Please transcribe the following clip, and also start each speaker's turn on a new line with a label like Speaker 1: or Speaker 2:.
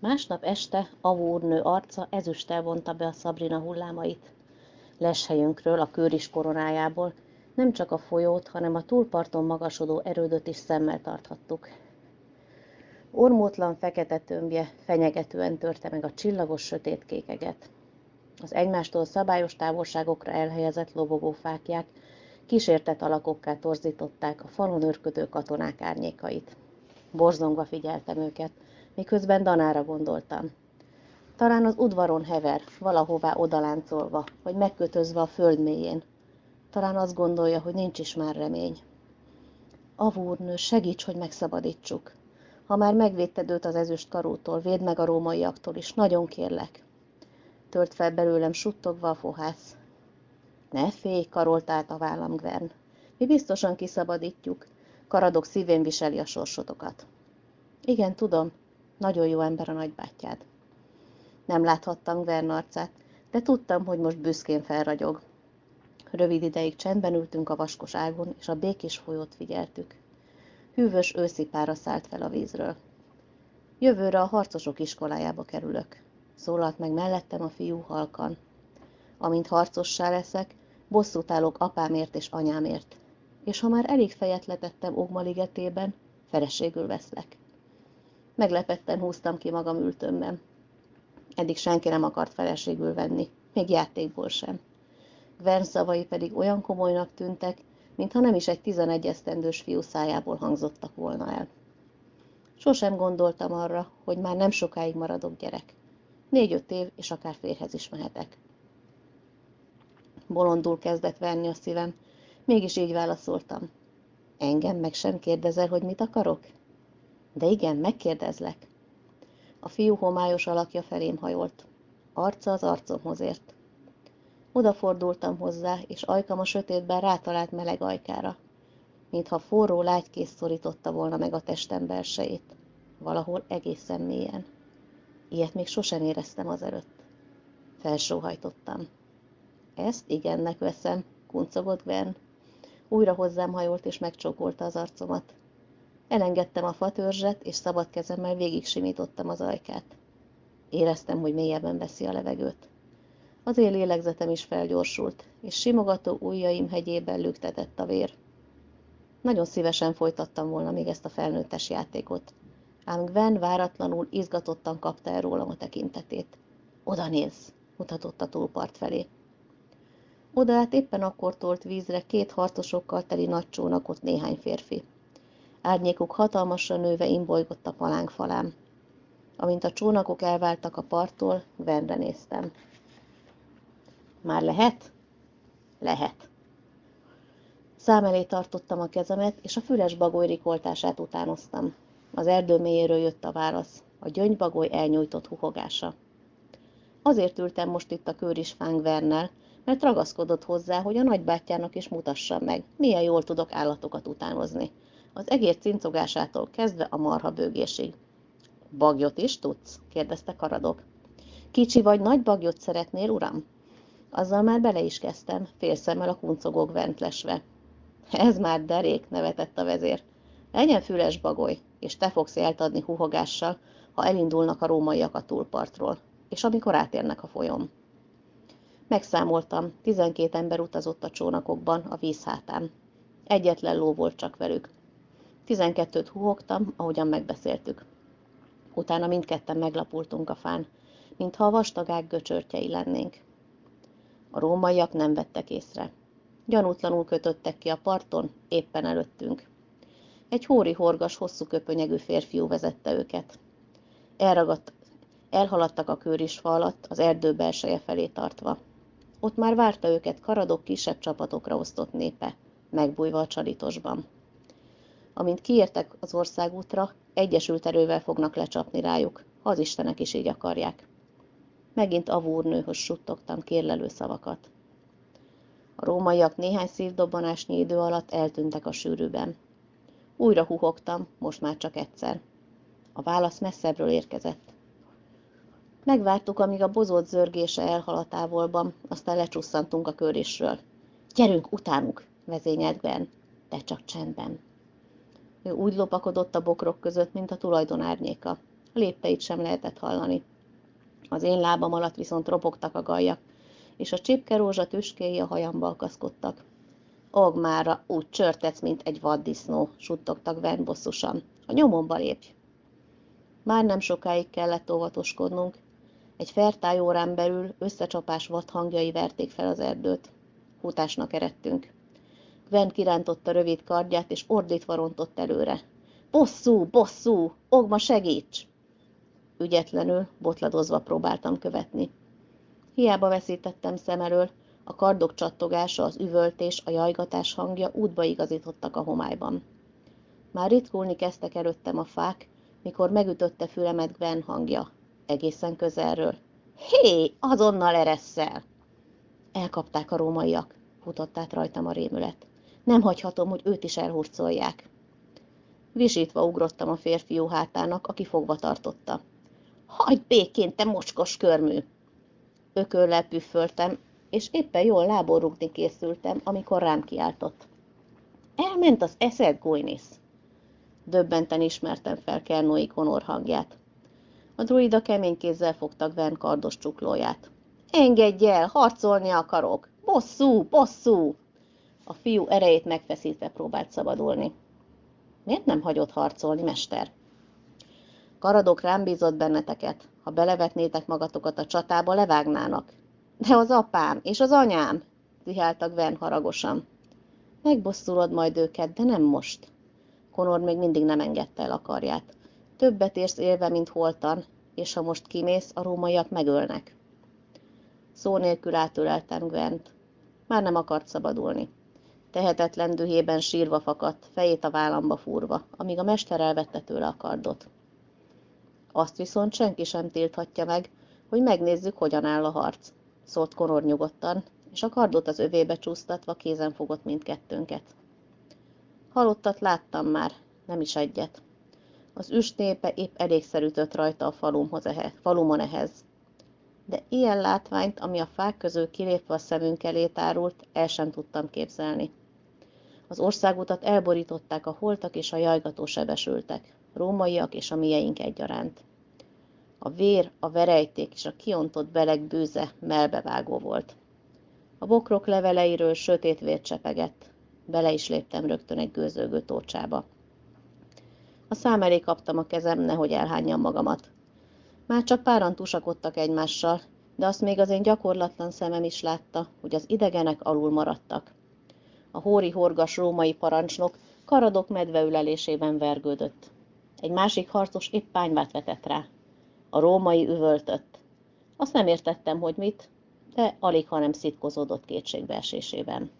Speaker 1: Másnap este úrnő arca ezüsttel vonta be a Szabrina hullámait. Leshelyünkről, a kőris koronájából nem csak a folyót, hanem a túlparton magasodó erődöt is szemmel tarthattuk. Ormótlan fekete tömbje fenyegetően törte meg a csillagos sötét kékeget. Az egymástól szabályos távolságokra elhelyezett lobogó fákják kísértett alakokká torzították a falon őrködő katonák árnyékait. Borzongva figyeltem őket, miközben Danára gondoltam. Talán az udvaron hever, valahová odaláncolva, vagy megkötözve a föld mélyén. Talán azt gondolja, hogy nincs is már remény. Avúrnő, segíts, hogy megszabadítsuk. Ha már megvédted őt az ezüst karótól, védd meg a rómaiaktól is, nagyon kérlek. Tört fel belőlem suttogva a fohász. Ne félj, karolt át a vállam Gvern. Mi biztosan kiszabadítjuk. Karadok szívén viseli a sorsotokat. Igen, tudom, nagyon jó ember a nagybátyád. Nem láthattam Gvern arcát, de tudtam, hogy most büszkén felragyog. Rövid ideig csendben ültünk a vaskos ágon, és a békés folyót figyeltük. Hűvös őszi pára szállt fel a vízről. Jövőre a harcosok iskolájába kerülök. Szólalt meg mellettem a fiú halkan. Amint harcossá leszek, bosszút állok apámért és anyámért. És ha már elég fejet letettem Ogmaligetében, feleségül veszlek. Meglepetten húztam ki magam ültömben. Eddig senki nem akart feleségül venni, még játékból sem. Gvern szavai pedig olyan komolynak tűntek, mintha nem is egy tizenegy esztendős fiú szájából hangzottak volna el. Sosem gondoltam arra, hogy már nem sokáig maradok gyerek. Négy-öt év, és akár férhez is mehetek. Bolondul kezdett verni a szívem, mégis így válaszoltam. Engem meg sem kérdezel, hogy mit akarok? De igen, megkérdezlek. A fiú homályos alakja felém hajolt. Arca az arcomhoz ért. Odafordultam hozzá, és ajkam a sötétben rátalált meleg ajkára, mintha forró lágykész szorította volna meg a testem belsejét, valahol egészen mélyen. Ilyet még sosem éreztem azelőtt. Felsóhajtottam. Ezt igennek veszem, kuncogott Gwen. Újra hozzám hajolt és megcsókolta az arcomat. Elengedtem a fatörzset, és szabad kezemmel végig simítottam az ajkát. Éreztem, hogy mélyebben veszi a levegőt. Az én lélegzetem is felgyorsult, és simogató ujjaim hegyében lüktetett a vér. Nagyon szívesen folytattam volna még ezt a felnőttes játékot, ám Gwen váratlanul izgatottan kapta el rólam a tekintetét. Oda néz, mutatott a túlpart felé. Oda át éppen akkor tolt vízre két harcosokkal teli nagy csónakot néhány férfi. Árnyékuk hatalmasra nőve imbolygott a palánk falán. Amint a csónakok elváltak a parttól, Gwenre néztem. Már lehet? Lehet. Szám elé tartottam a kezemet, és a füles bagoly rikoltását utánoztam. Az erdő mélyéről jött a válasz, a gyöngybagoly elnyújtott huhogása. Azért ültem most itt a kőris Vernel, mert ragaszkodott hozzá, hogy a nagybátyjának is mutassam meg, milyen jól tudok állatokat utánozni. Az egér cincogásától kezdve a marha bőgésig. Bagyot is tudsz? kérdezte Karadok. Kicsi vagy nagy bagyot szeretnél, uram? Azzal már bele is kezdtem, félszemmel a kuncogók ventlesve. Ez már derék, nevetett a vezér. Legyen füles bagoly, és te fogsz jelt adni huhogással, ha elindulnak a rómaiak a túlpartról, és amikor átérnek a folyom. Megszámoltam, tizenkét ember utazott a csónakokban, a víz hátán. Egyetlen ló volt csak velük. Tizenkettőt huhogtam, ahogyan megbeszéltük. Utána mindketten meglapultunk a fán, mintha a vastagág göcsörtjei lennénk. A rómaiak nem vettek észre. Gyanútlanul kötöttek ki a parton, éppen előttünk. Egy hóri horgas, hosszú köpönyegű férfiú vezette őket. Elragadt, elhaladtak a kőrisfa alatt, az erdő belseje felé tartva. Ott már várta őket karadok kisebb csapatokra osztott népe, megbújva a csalitosban. Amint kiértek az országútra, egyesült erővel fognak lecsapni rájuk, ha az istenek is így akarják. Megint avúrnőhöz suttogtam kérlelő szavakat. A rómaiak néhány szívdobbanásnyi idő alatt eltűntek a sűrűben. Újra huhogtam, most már csak egyszer. A válasz messzebbről érkezett. Megvártuk, amíg a bozott zörgése elhaladt távolban, aztán lecsusszantunk a körésről. Gyerünk, utánuk, vezényelt de csak csendben. Úgy lopakodott a bokrok között, mint a tulajdon árnyéka. Lépteit sem lehetett hallani. Az én lábam alatt viszont ropogtak a gajak, és a csipkerózsa tüskéi a hajamba akaszkodtak. Ogmára, úgy csörtetsz, mint egy vaddisznó, suttogtak Ven bosszusan. A nyomomba lépj! Már nem sokáig kellett óvatoskodnunk. Egy fertály órán belül összecsapás vad hangjai verték fel az erdőt. Hutásnak eredtünk. Gwen kirántotta rövid kardját, és ordítva rontott előre. Bosszú, bosszú, Ogma segíts! Ügyetlenül, botladozva próbáltam követni. Hiába veszítettem szem elől, a kardok csattogása, az üvöltés, a jajgatás hangja útba igazítottak a homályban. Már ritkulni kezdtek előttem a fák, mikor megütötte fülemet Gwen hangja, egészen közelről. Hé, azonnal eresszel! Elkapták a rómaiak, futott át rajtam a rémület. Nem hagyhatom, hogy őt is elhurcolják. Visítva ugrottam a férfiú hátának, aki fogva tartotta. Hagyd békén, te mocskos körmű! Ököllel püfföltem, és éppen jól lából rúgni készültem, amikor rám kiáltott. Elment az eszed, Goynisz! Döbbenten ismertem fel Kernói Konor hangját. A druida kemény kézzel fogta Gwen kardos csuklóját. Engedj el, harcolni akarok! Bosszú, bosszú! A fiú erejét megfeszítve próbált szabadulni. Miért nem hagyott harcolni, mester? Karadok rám bízott benneteket. Ha belevetnétek magatokat a csatába, levágnának. De az apám és az anyám, ziháltak Gwen haragosan. Megbosszulod majd őket, de nem most. Konor még mindig nem engedte el a karját. Többet érsz élve, mint holtan, és ha most kimész, a rómaiak megölnek. Szó nélkül átöleltem Gwent. Már nem akart szabadulni. Tehetetlen dühében sírva fakadt, fejét a vállamba fúrva, amíg a mester elvette tőle a kardot. Azt viszont senki sem tilthatja meg, hogy megnézzük, hogyan áll a harc, szólt Konor nyugodtan, és a kardot az övébe csúsztatva kézen fogott mindkettőnket. Halottat láttam már, nem is egyet. Az üstnépe épp elégszer ütött rajta a falumhoz ehe, falumon ehhez. De ilyen látványt, ami a fák közül kilépve a szemünk elé tárult, el sem tudtam képzelni. Az országutat elborították a holtak és a jajgató sebesültek, rómaiak és a mieink egyaránt. A vér, a verejték és a kiontott beleg bőze melbevágó volt. A bokrok leveleiről sötét vér csepegett, bele is léptem rögtön egy gőzölgő tócsába. A szám elé kaptam a kezem, nehogy elhányjam magamat. Már csak páran tusakodtak egymással, de azt még az én gyakorlatlan szemem is látta, hogy az idegenek alul maradtak. A hóri horgas római parancsnok karadok medveülelésében vergődött. Egy másik harcos épp pányvát vetett rá. A római üvöltött. Azt nem értettem, hogy mit, de alig, ha nem szitkozódott kétségbeesésében.